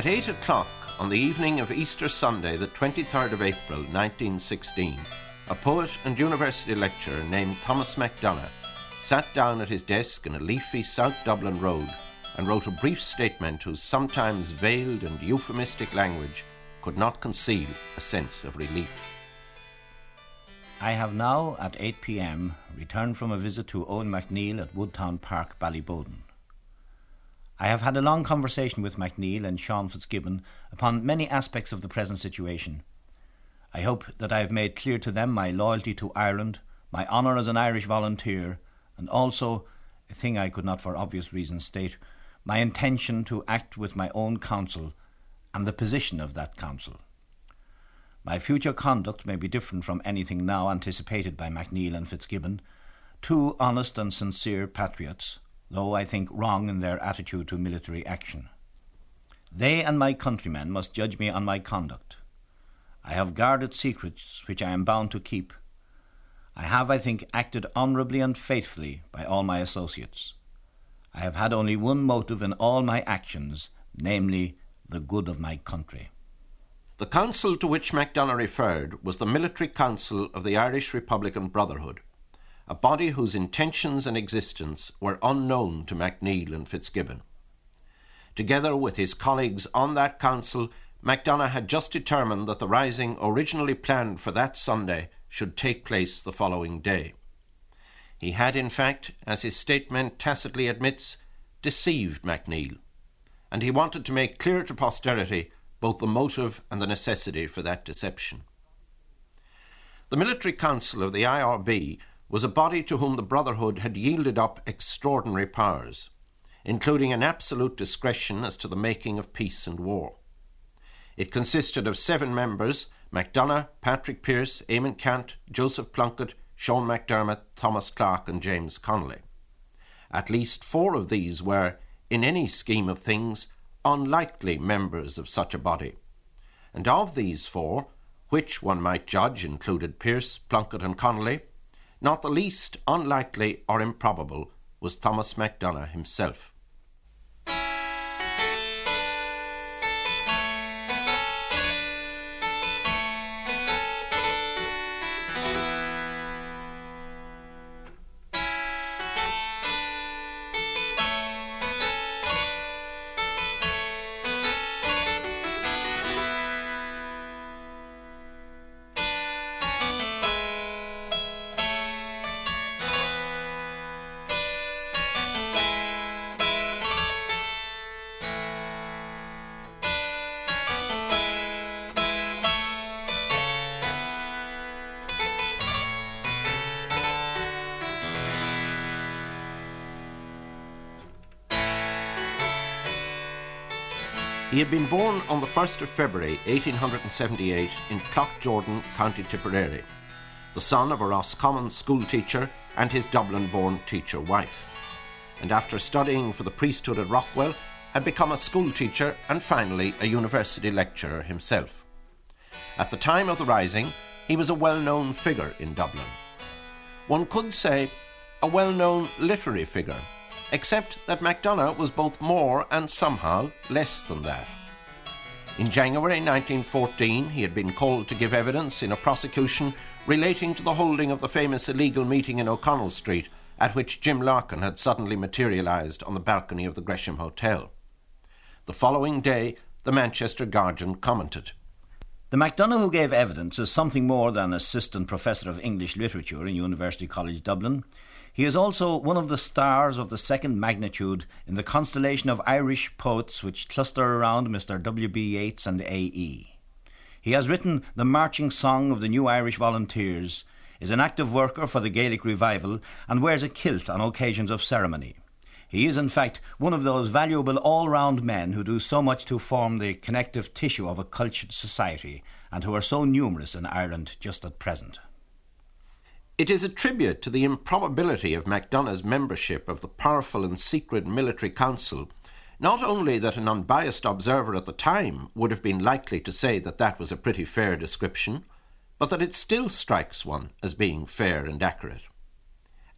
At 8 o'clock on the evening of Easter Sunday, the 23rd of April 1916, a poet and university lecturer named Thomas MacDonagh sat down at his desk in a leafy South Dublin road and wrote a brief statement whose sometimes veiled and euphemistic language could not conceal a sense of relief. I have now, at 8 pm, returned from a visit to Eoin MacNeill at Woodtown Park, Ballyboden. I have had a long conversation with MacNeill and Sean Fitzgibbon upon many aspects of the present situation. I hope that I have made clear to them my loyalty to Ireland, my honour as an Irish volunteer, and also, a thing I could not for obvious reasons state, my intention to act with my own council and the position of that council. My future conduct may be different from anything now anticipated by MacNeill and Fitzgibbon, two honest and sincere patriots though I think wrong in their attitude to military action. They and my countrymen must judge me on my conduct. I have guarded secrets which I am bound to keep. I have, I think, acted honourably and faithfully by all my associates. I have had only one motive in all my actions, namely, the good of my country. The council to which MacDonagh referred was the Military Council of the Irish Republican Brotherhood a body whose intentions and existence were unknown to MacNeill and Fitzgibbon. Together with his colleagues on that council, MacDonagh had just determined that the rising originally planned for that Sunday should take place the following day. He had, in fact, as his statement tacitly admits, deceived MacNeill, and he wanted to make clear to posterity both the motive and the necessity for that deception. The Military Council of the IRB was a body to whom the Brotherhood had yielded up extraordinary powers, including an absolute discretion as to the making of peace and war. It consisted of seven members MacDonagh, Patrick Pearse, Eamon Ceannt, Joseph Plunkett, Sean McDermott, Thomas Clarke, and James Connolly. At least four of these were, in any scheme of things, unlikely members of such a body. And of these four, which one might judge included Pearse, Plunkett, and Connolly, not the least unlikely or improbable was Thomas MacDonagh himself. On the 1st of February 1878 in Cloughjordan, County Tipperary, the son of a Roscommon schoolteacher and his Dublin born teacher wife, and after studying for the priesthood at Rockwell, had become a schoolteacher and finally a university lecturer himself. At the time of the rising, he was a well known figure in Dublin. One could say a well known literary figure except that MacDonagh was both more and somehow less than that. In January 1914, he had been called to give evidence in a prosecution relating to the holding of the famous illegal meeting in O'Connell Street, at which Jim Larkin had suddenly materialised on the balcony of the Gresham Hotel. The following day, the Manchester Guardian commented. The MacDonagh who gave evidence is something more than assistant professor of English literature in University College Dublin. He is also one of the stars of the second magnitude in the constellation of Irish poets which cluster around Mr. W. B. Yeats and A. E. He has written the marching song of the New Irish Volunteers, is an active worker for the Gaelic revival, and wears a kilt on occasions of ceremony. He is, in fact, one of those valuable all round men who do so much to form the connective tissue of a cultured society, and who are so numerous in Ireland just at present. It is a tribute to the improbability of MacDonagh's membership of the powerful and secret military council, not only that an unbiased observer at the time would have been likely to say that that was a pretty fair description, but that it still strikes one as being fair and accurate.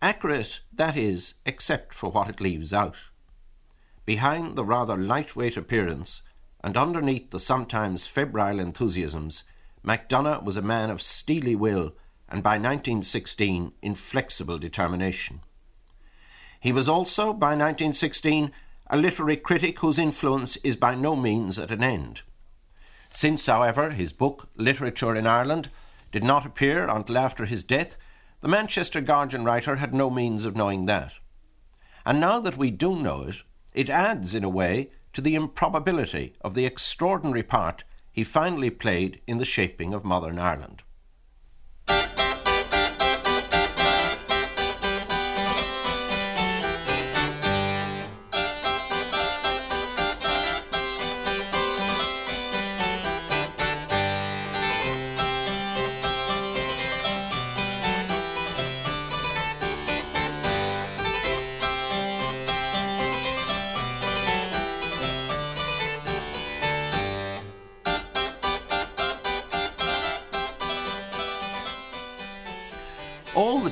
Accurate, that is, except for what it leaves out. Behind the rather lightweight appearance, and underneath the sometimes febrile enthusiasms, MacDonagh was a man of steely will and by 1916 inflexible determination. He was also, by 1916, a literary critic whose influence is by no means at an end. Since, however, his book Literature in Ireland did not appear until after his death, the Manchester Guardian writer had no means of knowing that. And now that we do know it, it adds, in a way, to the improbability of the extraordinary part he finally played in the shaping of modern Ireland.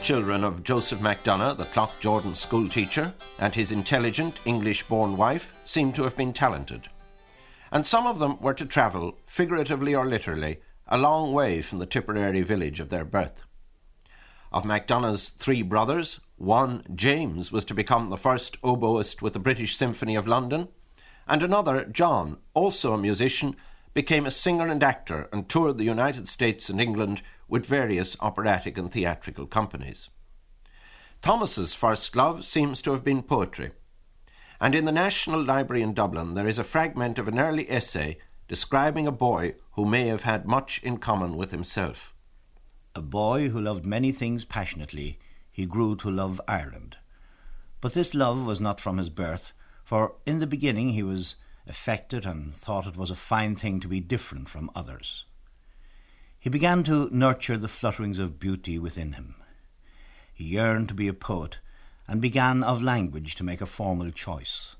Children of Joseph MacDonagh, the Cloughjordan schoolteacher, and his intelligent English born wife seem to have been talented. And some of them were to travel, figuratively or literally, a long way from the Tipperary village of their birth. Of MacDonagh's three brothers, one, James, was to become the first oboist with the British Symphony of London, and another, John, also a musician, became a singer and actor and toured the United States and England with various operatic and theatrical companies. Thomas's first love seems to have been poetry, and in the National Library in Dublin there is a fragment of an early essay describing a boy who may have had much in common with himself. A boy who loved many things passionately, he grew to love Ireland. But this love was not from his birth, for in the beginning he was affected and thought it was a fine thing to be different from others. He began to nurture the flutterings of beauty within him. He yearned to be a poet, and began of language to make a formal choice.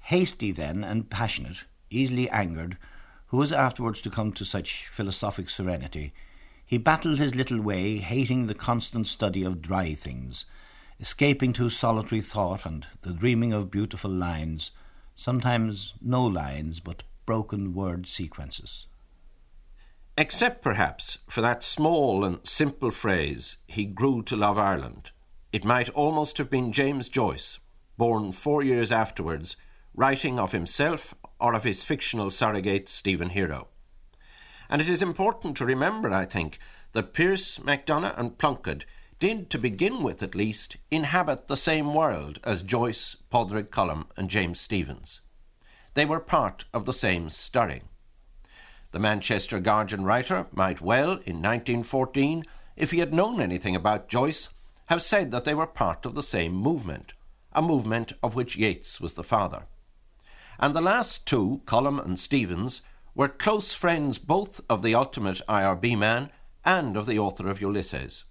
Hasty then and passionate, easily angered, who was afterwards to come to such philosophic serenity, he battled his little way, hating the constant study of dry things, escaping to solitary thought and the dreaming of beautiful lines, sometimes no lines but broken word sequences. Except perhaps for that small and simple phrase, he grew to love Ireland. It might almost have been James Joyce, born four years afterwards, writing of himself or of his fictional surrogate Stephen Hero. And it is important to remember, I think, that Pearse, MacDonagh, and Plunkett did, to begin with at least, inhabit the same world as Joyce, Padraig Colum, and James Stephens. They were part of the same stirring. The Manchester Guardian writer might well, in 1914, if he had known anything about Joyce, have said that they were part of the same movement, a movement of which Yeats was the father. And the last two, Colum and Stephens, were close friends both of the ultimate IRB man and of the author of Ulysses.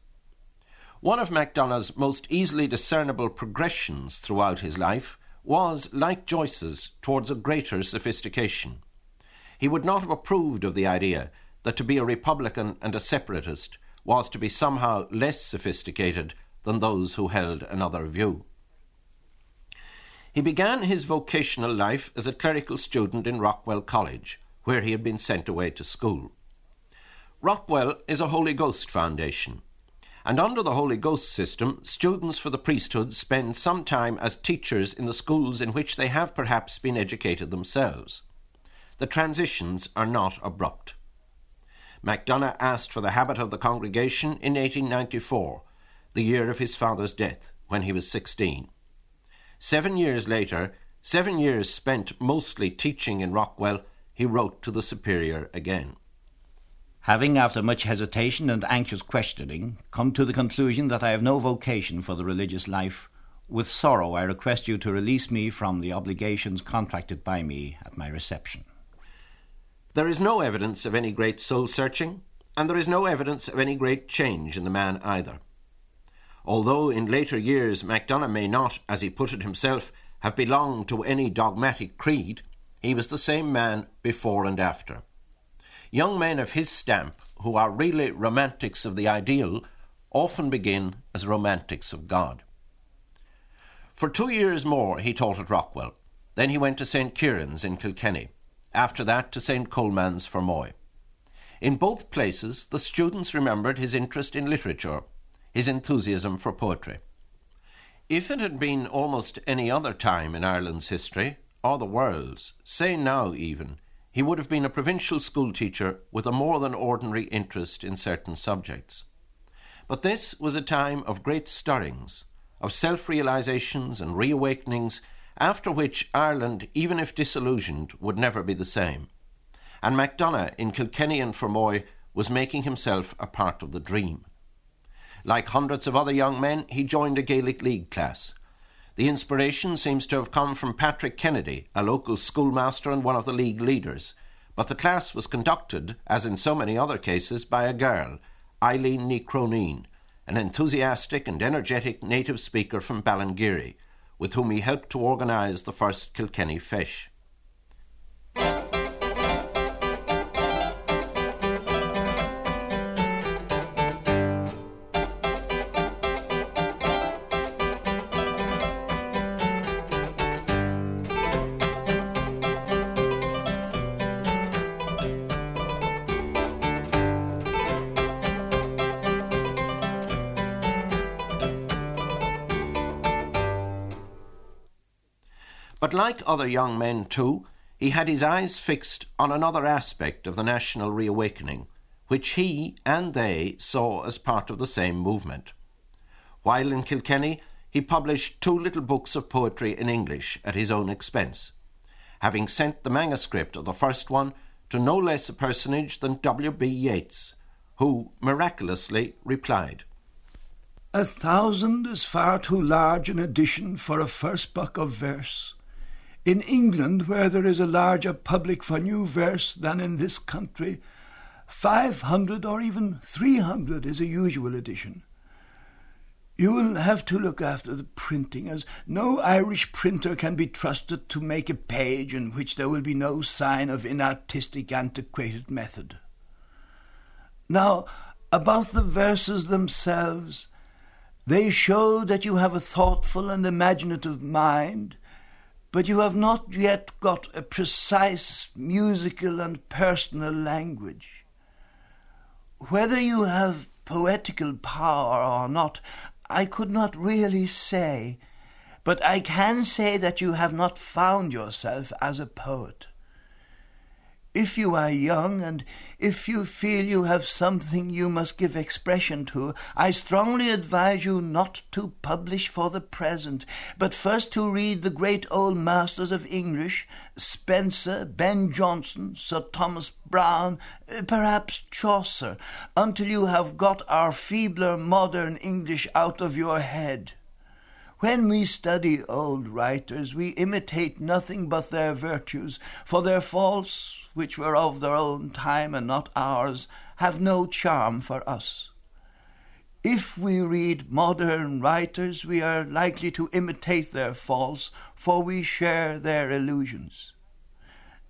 One of MacDonagh's most easily discernible progressions throughout his life was, like Joyce's, towards a greater sophistication. He would not have approved of the idea that to be a Republican and a separatist was to be somehow less sophisticated than those who held another view. He began his vocational life as a clerical student in Rockwell College, where he had been sent away to school. Rockwell is a Holy Ghost foundation, and under the Holy Ghost system, students for the priesthood spend some time as teachers in the schools in which they have perhaps been educated themselves the transitions are not abrupt. MacDonagh asked for the habit of the congregation in 1894, the year of his father's death, when he was 16. Seven years later, seven years spent mostly teaching in Rockwell, he wrote to the Superior again. Having, after much hesitation and anxious questioning, come to the conclusion that I have no vocation for the religious life, with sorrow I request you to release me from the obligations contracted by me at my reception. There is no evidence of any great soul searching, and there is no evidence of any great change in the man either. Although in later years MacDonagh may not, as he put it himself, have belonged to any dogmatic creed, he was the same man before and after. Young men of his stamp, who are really romantics of the ideal, often begin as romantics of God. For two years more he taught at Rockwell. Then he went to St. Kieran's in Kilkenny after that to St. Colman's Fermoy. In both places, the students remembered his interest in literature, his enthusiasm for poetry. If it had been almost any other time in Ireland's history, or the world's, say now even, he would have been a provincial school teacher with a more than ordinary interest in certain subjects. But this was a time of great stirrings, of self realizations and reawakenings, after which Ireland, even if disillusioned, would never be the same. And MacDonagh in Kilkenny and Fermoy was making himself a part of the dream. Like hundreds of other young men, he joined a Gaelic League class. The inspiration seems to have come from Patrick Kennedy, a local schoolmaster and one of the League leaders, but the class was conducted, as in so many other cases, by a girl, Eileen Ní Chróinne, an enthusiastic and energetic native speaker from Ballingeary, with whom he helped to organise the first Kilkenny Feis. Like other young men, too, he had his eyes fixed on another aspect of the national reawakening, which he and they saw as part of the same movement. While in Kilkenny, he published two little books of poetry in English at his own expense, having sent the manuscript of the first one to no less a personage than W. B. Yeats, who miraculously replied, A thousand is far too large an edition for a first book of verse. In England, where there is a larger public for new verse than in this country, five hundred or even three hundred is a usual edition. You will have to look after the printing, as no Irish printer can be trusted to make a page in which there will be no sign of inartistic, antiquated method. Now, about the verses themselves, they show that you have a thoughtful and imaginative mind but you have not yet got a precise musical and personal language. Whether you have poetical power or not, I could not really say, but I can say that you have not found yourself as a poet. If you are young and if you feel you have something you must give expression to, I strongly advise you not to publish for the present, but first to read the great old masters of English, Spenser, Ben Jonson, Sir Thomas Browne, eh, perhaps Chaucer, until you have got our feebler modern English out of your head. When we study old writers, we imitate nothing but their virtues, for their faults, which were of their own time and not ours, have no charm for us. If we read modern writers, we are likely to imitate their faults, for we share their illusions.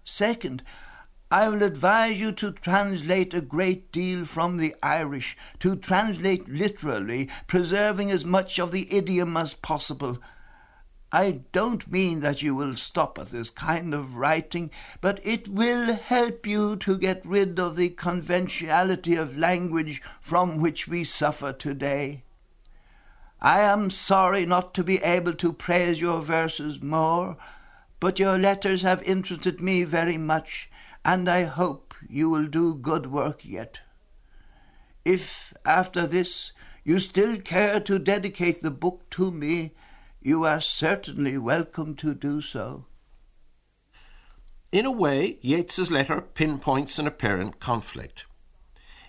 Second, I will advise you to translate a great deal from the Irish, to translate literally, preserving as much of the idiom as possible. I don't mean that you will stop at this kind of writing, but it will help you to get rid of the conventionality of language from which we suffer today. I am sorry not to be able to praise your verses more, but your letters have interested me very much, and I hope you will do good work yet. If, after this, you still care to dedicate the book to me, you are certainly welcome to do so. In a way, Yeats's letter pinpoints an apparent conflict.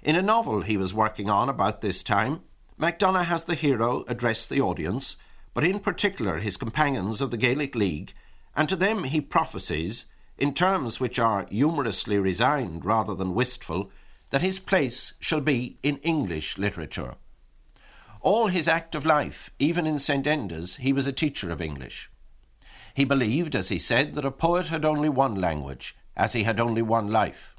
In a novel he was working on about this time, MacDonagh has the hero address the audience, but in particular his companions of the Gaelic League, and to them he prophesies in terms which are humorously resigned rather than wistful, that his place shall be in English literature. All his active life, even in St. Enda's, he was a teacher of English. He believed, as he said, that a poet had only one language, as he had only one life.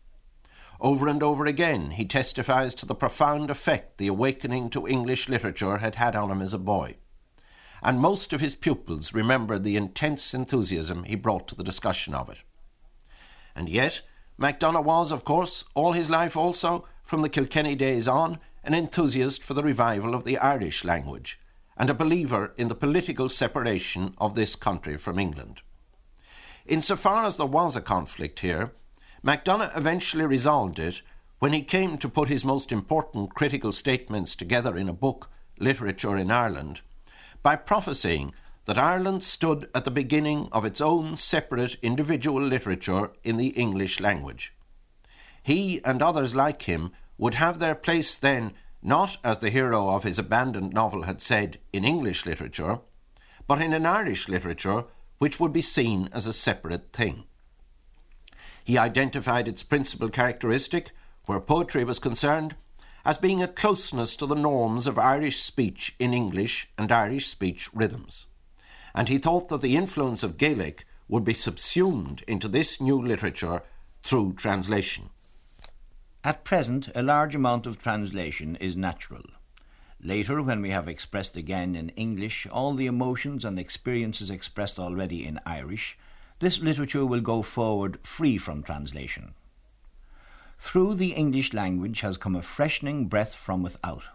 Over and over again, he testifies to the profound effect the awakening to English literature had had on him as a boy. And most of his pupils remembered the intense enthusiasm he brought to the discussion of it. And yet, MacDonagh was, of course, all his life also, from the Kilkenny days on, an enthusiast for the revival of the Irish language, and a believer in the political separation of this country from England. Insofar as there was a conflict here, MacDonagh eventually resolved it when he came to put his most important critical statements together in a book, Literature in Ireland, by prophesying that Ireland stood at the beginning of its own separate individual literature in the English language. He and others like him would have their place then not, as the hero of his abandoned novel had said, in English literature, but in an Irish literature which would be seen as a separate thing. He identified its principal characteristic, where poetry was concerned, as being a closeness to the norms of Irish speech in English and Irish speech rhythms. And he thought that the influence of Gaelic would be subsumed into this new literature through translation. At present, a large amount of translation is natural. Later, when we have expressed again in English all the emotions and experiences expressed already in Irish, this literature will go forward free from translation. Through the English language has come a freshening breath from without.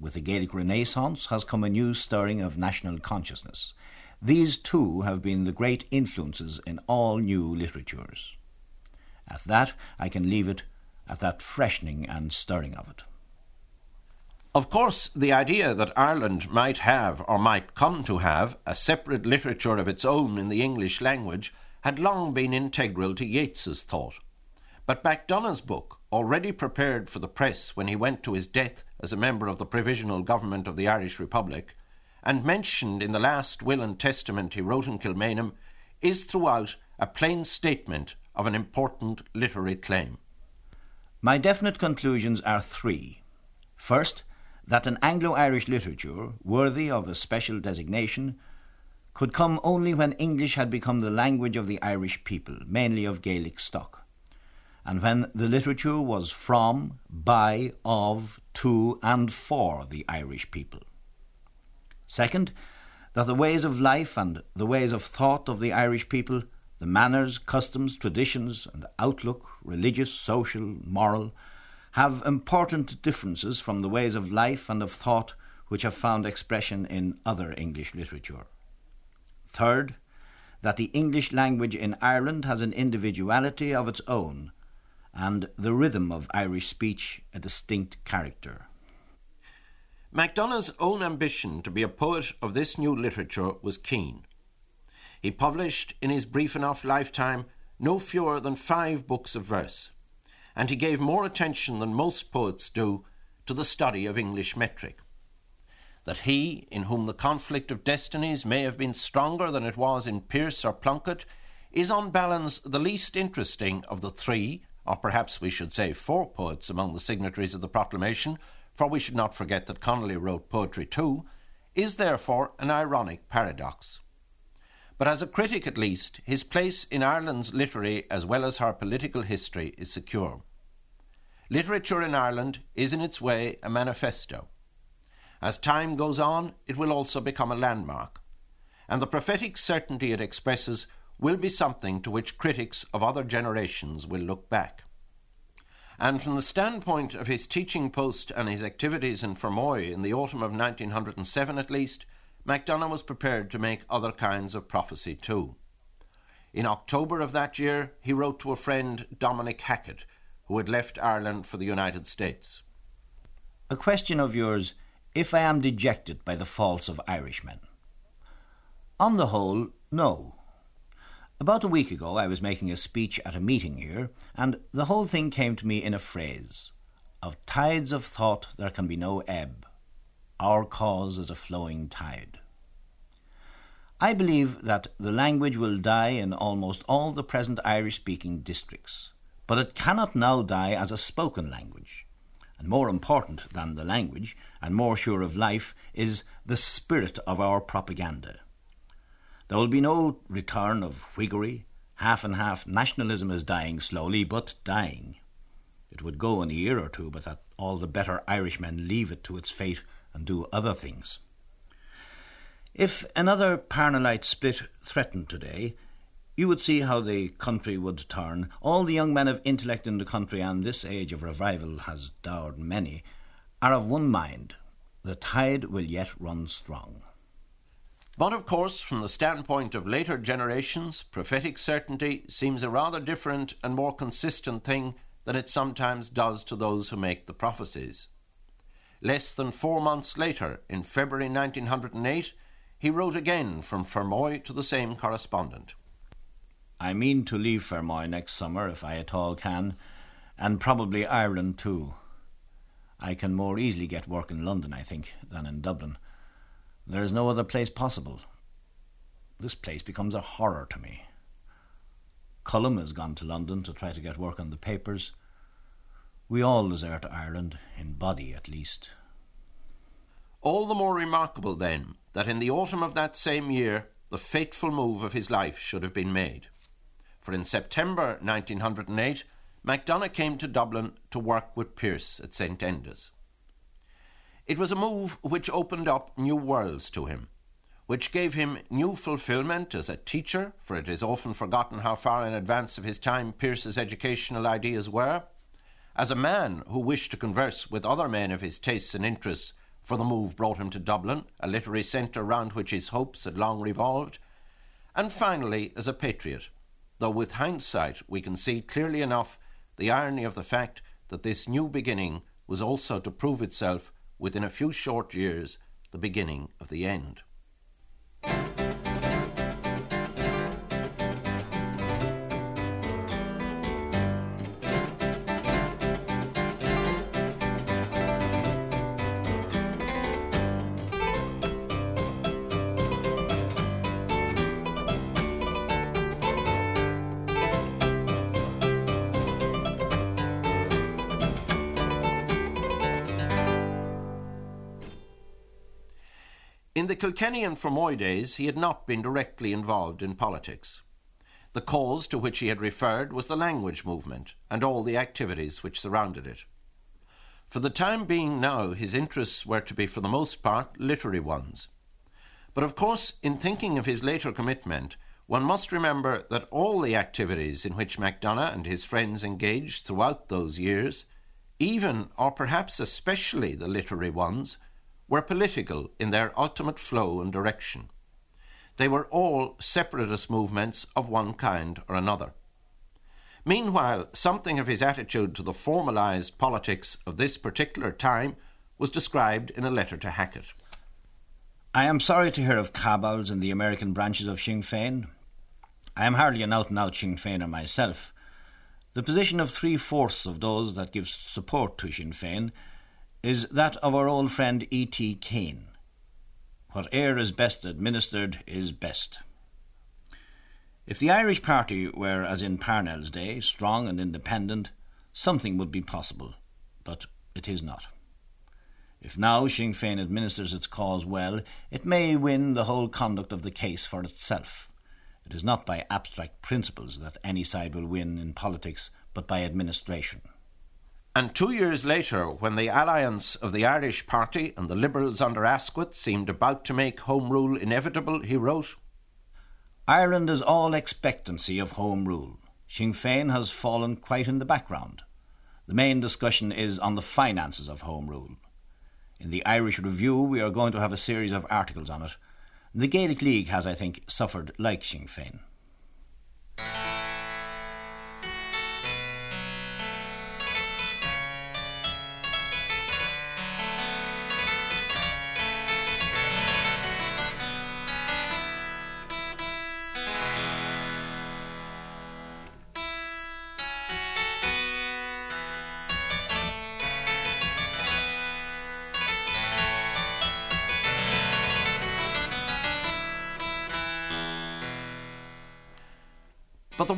With the Gaelic Renaissance has come a new stirring of national consciousness. These too have been the great influences in all new literatures. At that, I can leave it at that freshening and stirring of it. Of course, the idea that Ireland might have or might come to have a separate literature of its own in the English language had long been integral to Yeats's thought. But MacDonagh's book, already prepared for the press when he went to his death as a member of the Provisional Government of the Irish Republic, and mentioned in the last will and testament he wrote in Kilmainham, is throughout a plain statement of an important literary claim. My definite conclusions are three. First, that an Anglo Irish literature, worthy of a special designation, could come only when English had become the language of the Irish people, mainly of Gaelic stock, and when the literature was from, by, of, to, and for the Irish people. Second, that the ways of life and the ways of thought of the Irish people the manners, customs, traditions, and outlook, religious, social, moral, have important differences from the ways of life and of thought which have found expression in other English literature. Third, that the English language in Ireland has an individuality of its own, and the rhythm of Irish speech a distinct character. MacDonagh's own ambition to be a poet of this new literature was keen. He published in his brief enough lifetime no fewer than five books of verse, and he gave more attention than most poets do to the study of English metric. That he, in whom the conflict of destinies may have been stronger than it was in Pearse or Plunkett, is on balance the least interesting of the three, or perhaps we should say four poets among the signatories of the proclamation, for we should not forget that Connolly wrote poetry too, is therefore an ironic paradox but as a critic at least, his place in Ireland's literary as well as her political history is secure. Literature in Ireland is in its way a manifesto. As time goes on, it will also become a landmark, and the prophetic certainty it expresses will be something to which critics of other generations will look back. And from the standpoint of his teaching post and his activities in Fermoy in the autumn of 1907 at least, MacDonagh was prepared to make other kinds of prophecy too. In October of that year, he wrote to a friend, Dominic Hackett, who had left Ireland for the United States. A question of yours if I am dejected by the faults of Irishmen. On the whole, no. About a week ago, I was making a speech at a meeting here, and the whole thing came to me in a phrase Of tides of thought there can be no ebb. Our cause is a flowing tide. I believe that the language will die in almost all the present Irish speaking districts, but it cannot now die as a spoken language. And more important than the language, and more sure of life, is the spirit of our propaganda. There will be no return of Whiggery. Half and half nationalism is dying slowly, but dying. It would go in a year or two, but that all the better Irishmen leave it to its fate and do other things. If another Parnellite split threatened today, you would see how the country would turn. All the young men of intellect in the country, and this age of revival has dowered many, are of one mind. The tide will yet run strong. But of course, from the standpoint of later generations, prophetic certainty seems a rather different and more consistent thing than it sometimes does to those who make the prophecies. Less than four months later, in February 1908, he wrote again from Fermoy to the same correspondent. I mean to leave Fermoy next summer if I at all can, and probably Ireland too. I can more easily get work in London, I think, than in Dublin. There is no other place possible. This place becomes a horror to me. Colum has gone to London to try to get work on the papers. We all desert Ireland, in body at least. All the more remarkable, then, that in the autumn of that same year the fateful move of his life should have been made. For in September 1908, MacDonagh came to Dublin to work with Pearse at St Enda's. It was a move which opened up new worlds to him, which gave him new fulfilment as a teacher, for it is often forgotten how far in advance of his time Pearse's educational ideas were, as a man who wished to converse with other men of his tastes and interests, for the move brought him to Dublin, a literary centre round which his hopes had long revolved, and finally as a patriot, though with hindsight we can see clearly enough the irony of the fact that this new beginning was also to prove itself within a few short years, the beginning of the end. Kilkenny and Fermoy days, he had not been directly involved in politics. The cause to which he had referred was the language movement and all the activities which surrounded it. For the time being now, his interests were to be for the most part literary ones. But of course, in thinking of his later commitment, one must remember that all the activities in which MacDonagh and his friends engaged throughout those years, even or perhaps especially the literary ones, were political in their ultimate flow and direction. They were all separatist movements of one kind or another. Meanwhile, something of his attitude to the formalized politics of this particular time was described in a letter to Hackett. I am sorry to hear of cabals in the American branches of Sinn Féin. I am hardly an out and out Sinn Féiner myself. The position of three fourths of those that give support to Sinn Féin is that of our old friend E.T. Keane. Whate'er is best administered is best. If the Irish party were, as in Parnell's day, strong and independent, something would be possible, but it is not. If now Sinn Féin administers its cause well, it may win the whole conduct of the case for itself. It is not by abstract principles that any side will win in politics, but by administration. And two years later, when the alliance of the Irish Party and the Liberals under Asquith seemed about to make Home Rule inevitable, he wrote Ireland is all expectancy of Home Rule. Sinn Féin has fallen quite in the background. The main discussion is on the finances of Home Rule. In the Irish Review, we are going to have a series of articles on it. The Gaelic League has, I think, suffered like Sinn Féin.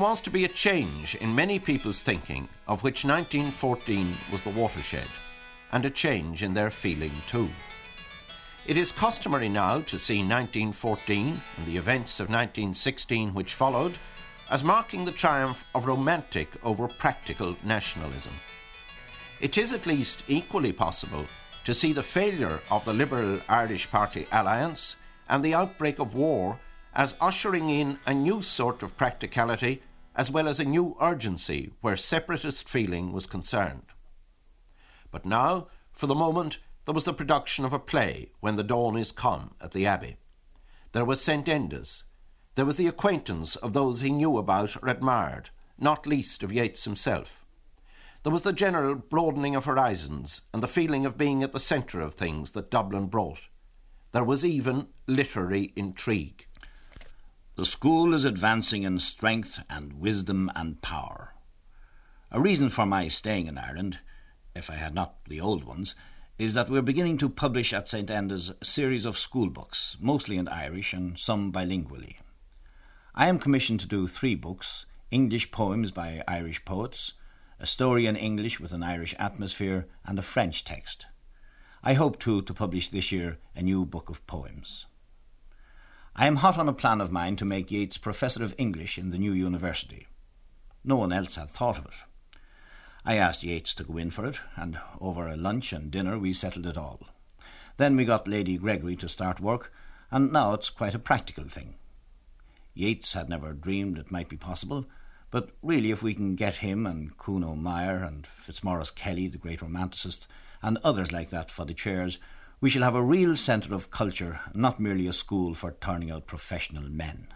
Was to be a change in many people's thinking, of which 1914 was the watershed, and a change in their feeling too. It is customary now to see 1914 and the events of 1916 which followed as marking the triumph of romantic over practical nationalism. It is at least equally possible to see the failure of the Liberal Irish Party alliance and the outbreak of war as ushering in a new sort of practicality as well as a new urgency where separatist feeling was concerned. But now, for the moment, there was the production of a play, When the Dawn is Come, at the Abbey. There was St. Enda's. There was the acquaintance of those he knew about or admired, not least of Yeats himself. There was the general broadening of horizons and the feeling of being at the centre of things that Dublin brought. There was even literary intrigue. The school is advancing in strength and wisdom and power. A reason for my staying in Ireland, if I had not the old ones, is that we're beginning to publish at St. Enda's a series of school books, mostly in Irish and some bilingually. I am commissioned to do three books English poems by Irish poets, a story in English with an Irish atmosphere, and a French text. I hope too to publish this year a new book of poems. I am hot on a plan of mine to make Yeats Professor of English in the new university. No one else had thought of it. I asked Yeats to go in for it, and over a lunch and dinner we settled it all. Then we got Lady Gregory to start work, and now it's quite a practical thing. Yeats had never dreamed it might be possible, but really if we can get him and Kuno Meyer and Fitzmaurice Kelly, the great romanticist, and others like that for the chairs, we shall have a real centre of culture, not merely a school for turning out professional men.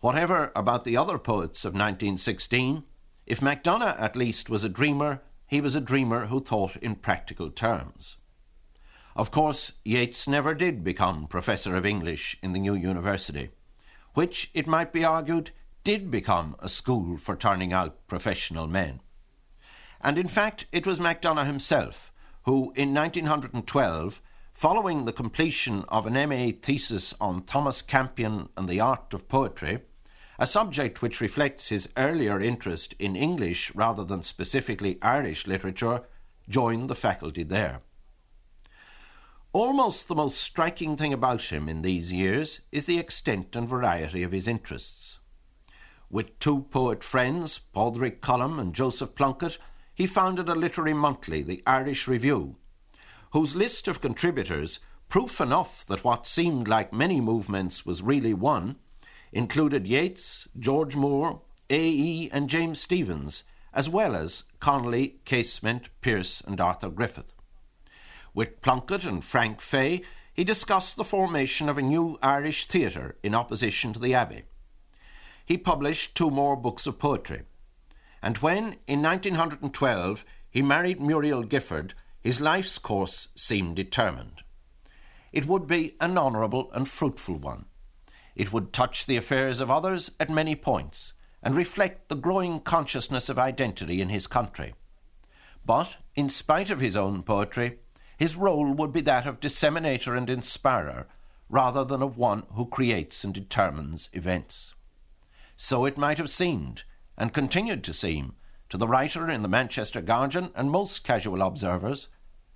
Whatever about the other poets of 1916, if MacDonagh at least was a dreamer, he was a dreamer who thought in practical terms. Of course, Yeats never did become Professor of English in the new university, which, it might be argued, did become a school for turning out professional men. And in fact, it was MacDonagh himself who in 1912, following the completion of an MA thesis on Thomas Campion and the art of poetry, a subject which reflects his earlier interest in English rather than specifically Irish literature, joined the faculty there. Almost the most striking thing about him in these years is the extent and variety of his interests. With two poet friends, Padraig Colum and Joseph Plunkett, he founded a literary monthly, the Irish Review, whose list of contributors, proof enough that what seemed like many movements was really one, included Yeats, George Moore, A.E., and James Stephens, as well as Connolly, Casement, Pearse, and Arthur Griffith. With Plunkett and Frank Fay, he discussed the formation of a new Irish theatre in opposition to the Abbey. He published two more books of poetry and when, in 1912, he married Muriel Gifford, his life's course seemed determined. It would be an honourable and fruitful one. It would touch the affairs of others at many points, and reflect the growing consciousness of identity in his country. But, in spite of his own poetry, his role would be that of disseminator and inspirer, rather than of one who creates and determines events. So it might have seemed and continued to seem, to the writer in the Manchester Guardian and most casual observers,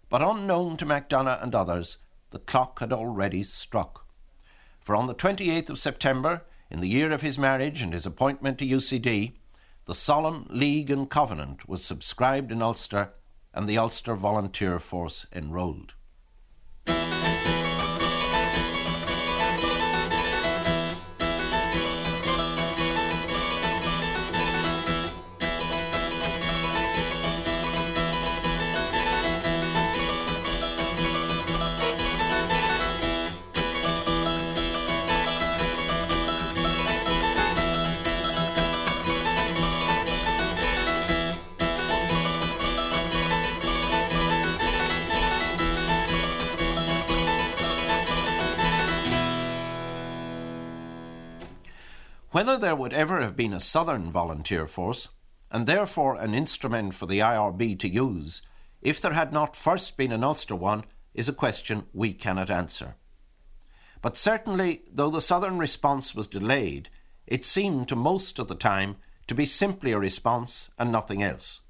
but unknown to MacDonagh and others, the clock had already struck. For on the 28th of September, in the year of his marriage and his appointment to UCD, the solemn League and Covenant was subscribed in Ulster and the Ulster Volunteer Force enrolled. Ever have been a Southern volunteer force, and therefore an instrument for the IRB to use, if there had not first been an Ulster one, is a question we cannot answer. But certainly, though the Southern response was delayed, it seemed to most of the time to be simply a response and nothing else.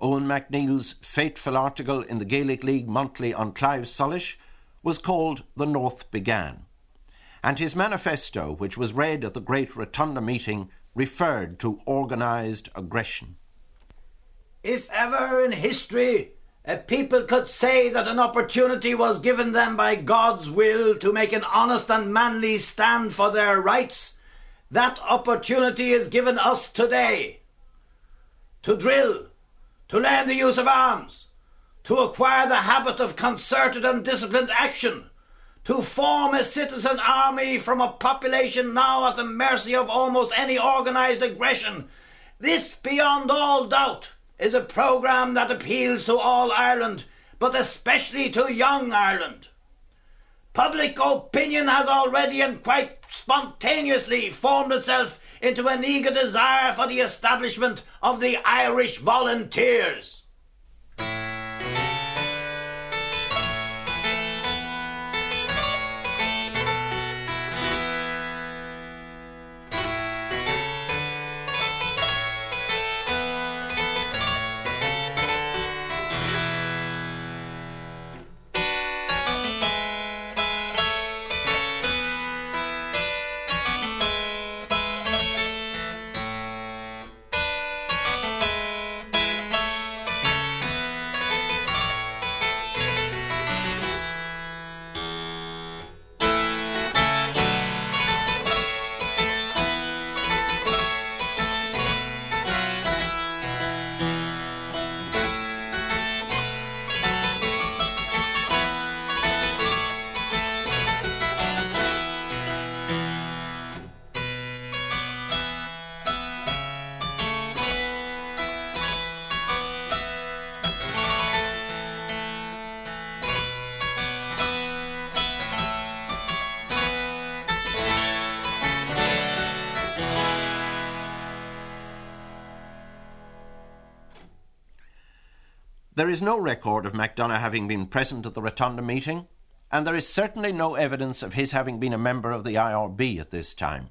Eoin MacNeill's fateful article in the Gaelic League Monthly on Claidheamh Soluis was called The North Began and his manifesto, which was read at the Great Rotunda meeting, referred to organised aggression. If ever in history a people could say that an opportunity was given them by God's will to make an honest and manly stand for their rights, that opportunity is given us today. To drill, to learn the use of arms, to acquire the habit of concerted and disciplined action, to form a citizen army from a population now at the mercy of almost any organised aggression. This, beyond all doubt, is a programme that appeals to all Ireland, but especially to young Ireland. Public opinion has already and quite spontaneously formed itself into an eager desire for the establishment of the Irish Volunteers. There is no record of MacDonagh having been present at the Rotunda meeting, and there is certainly no evidence of his having been a member of the IRB at this time.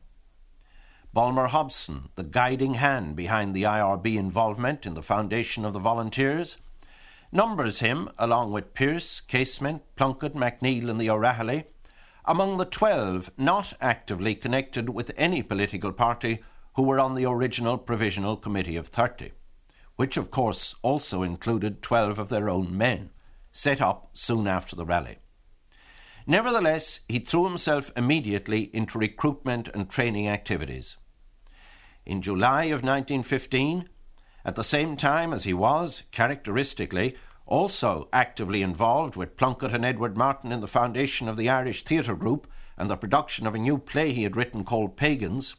Bulmer Hobson, the guiding hand behind the IRB involvement in the foundation of the Volunteers, numbers him, along with Pearse, Casement, Plunkett, MacNeill, and the O'Rahilly, among the twelve not actively connected with any political party who were on the original Provisional Committee of Thirty which of course also included 12 of their own men, set up soon after the rally. Nevertheless, he threw himself immediately into recruitment and training activities. In July of 1915, at the same time as he was, characteristically, also actively involved with Plunkett and Edward Martyn in the foundation of the Irish Theatre Group and the production of a new play he had written called Pagans,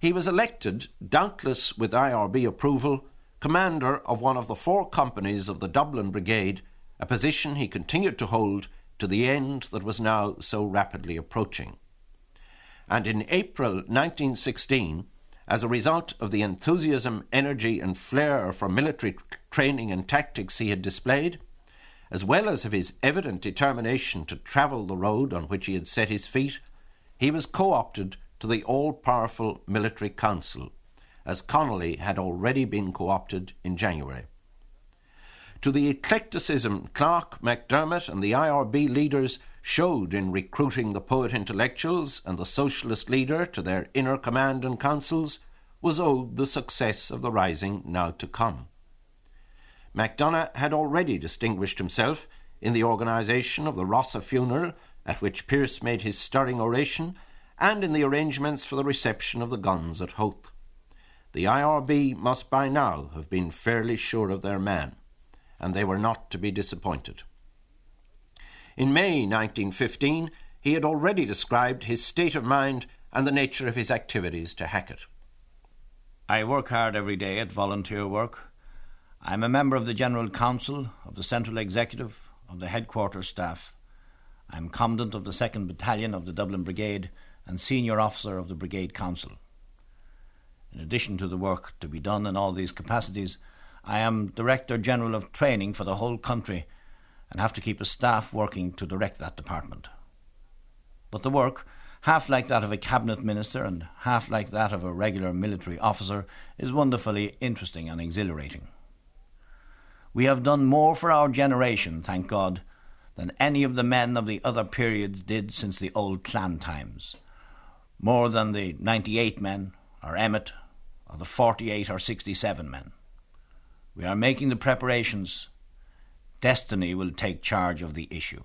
he was elected, doubtless with IRB approval, commander of one of the four companies of the Dublin Brigade, a position he continued to hold to the end that was now so rapidly approaching. And in April 1916, as a result of the enthusiasm, energy, and flair for military training and tactics he had displayed, as well as of his evident determination to travel the road on which he had set his feet, he was co opted to the all powerful Military Council, as Connolly had already been co opted in January. To the eclecticism Clarke, MacDermott, and the IRB leaders showed in recruiting the poet intellectuals and the socialist leader to their inner command and councils was owed the success of the rising now to come. MacDonagh had already distinguished himself in the organisation of the Rossa funeral, at which Pearse made his stirring oration, and in the arrangements for the reception of the guns at Howth. The IRB must by now have been fairly sure of their man, and they were not to be disappointed. In May 1915, he had already described his state of mind and the nature of his activities to Hackett. I work hard every day at volunteer work. I am a member of the General Council, of the Central Executive, of the Headquarters Staff. I am Commandant of the 2nd Battalion of the Dublin Brigade and Senior Officer of the Brigade Council. In addition to the work to be done in all these capacities, I am Director General of Training for the whole country and have to keep a staff working to direct that department. But the work, half like that of a cabinet minister and half like that of a regular military officer, is wonderfully interesting and exhilarating. We have done more for our generation, thank God, than any of the men of the other periods did since the old clan times. More than the 98 men, or Emmet, of the 48 or 67 men. We are making the preparations Destiny will take charge of the issue.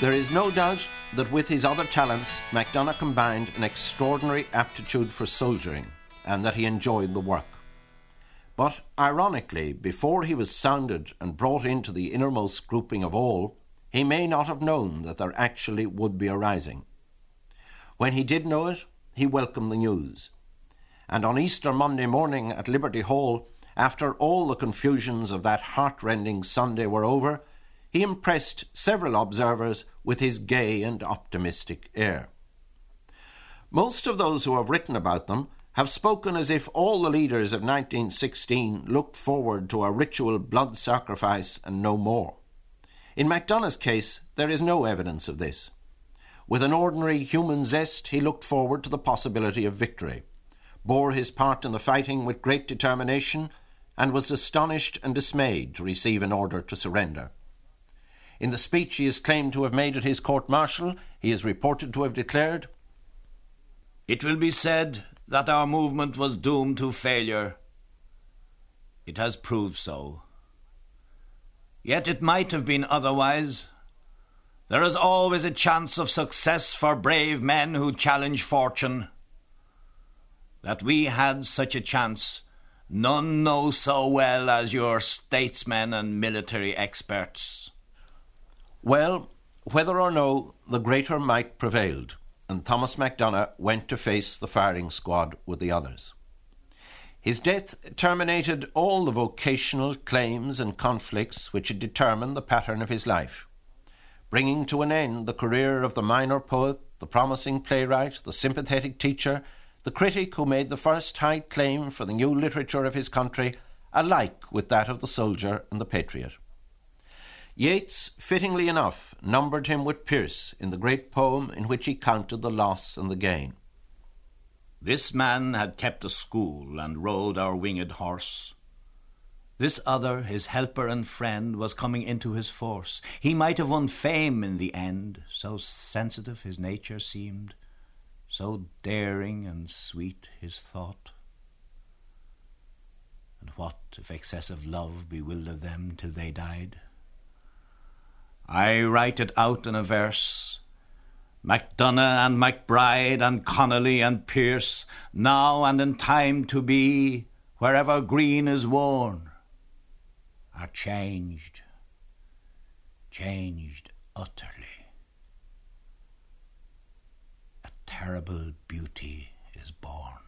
There is no doubt that with his other talents, MacDonagh combined an extraordinary aptitude for soldiering and that he enjoyed the work. But ironically, before he was sounded and brought into the innermost grouping of all, he may not have known that there actually would be a rising. When he did know it, he welcomed the news. And on Easter Monday morning at Liberty Hall, after all the confusions of that heartrending Sunday were over, he impressed several observers with his gay and optimistic air. Most of those who have written about them have spoken as if all the leaders of 1916 looked forward to a ritual blood sacrifice and no more. In MacDonagh's case, there is no evidence of this. With an ordinary human zest, he looked forward to the possibility of victory, bore his part in the fighting with great determination, and was astonished and dismayed to receive an order to surrender. In the speech he is claimed to have made at his court martial, he is reported to have declared It will be said that our movement was doomed to failure. It has proved so. Yet it might have been otherwise. There is always a chance of success for brave men who challenge fortune. That we had such a chance, none know so well as your statesmen and military experts. Well, whether or no, the greater might prevailed, and Thomas MacDonagh went to face the firing squad with the others. His death terminated all the vocational claims and conflicts which had determined the pattern of his life, bringing to an end the career of the minor poet, the promising playwright, the sympathetic teacher, the critic who made the first high claim for the new literature of his country, alike with that of the soldier and the patriot. Yeats, fittingly enough, numbered him with Pearse in the great poem in which he counted the loss and the gain. This man had kept a school and rode our winged horse. This other, his helper and friend, was coming into his force. He might have won fame in the end, so sensitive his nature seemed, so daring and sweet his thought. And what if excessive love bewildered them till they died? I write it out in a verse. MacDonagh and MacBride and Connolly and Pearse, now and in time to be, wherever green is worn, are changed, changed utterly. A terrible beauty is born.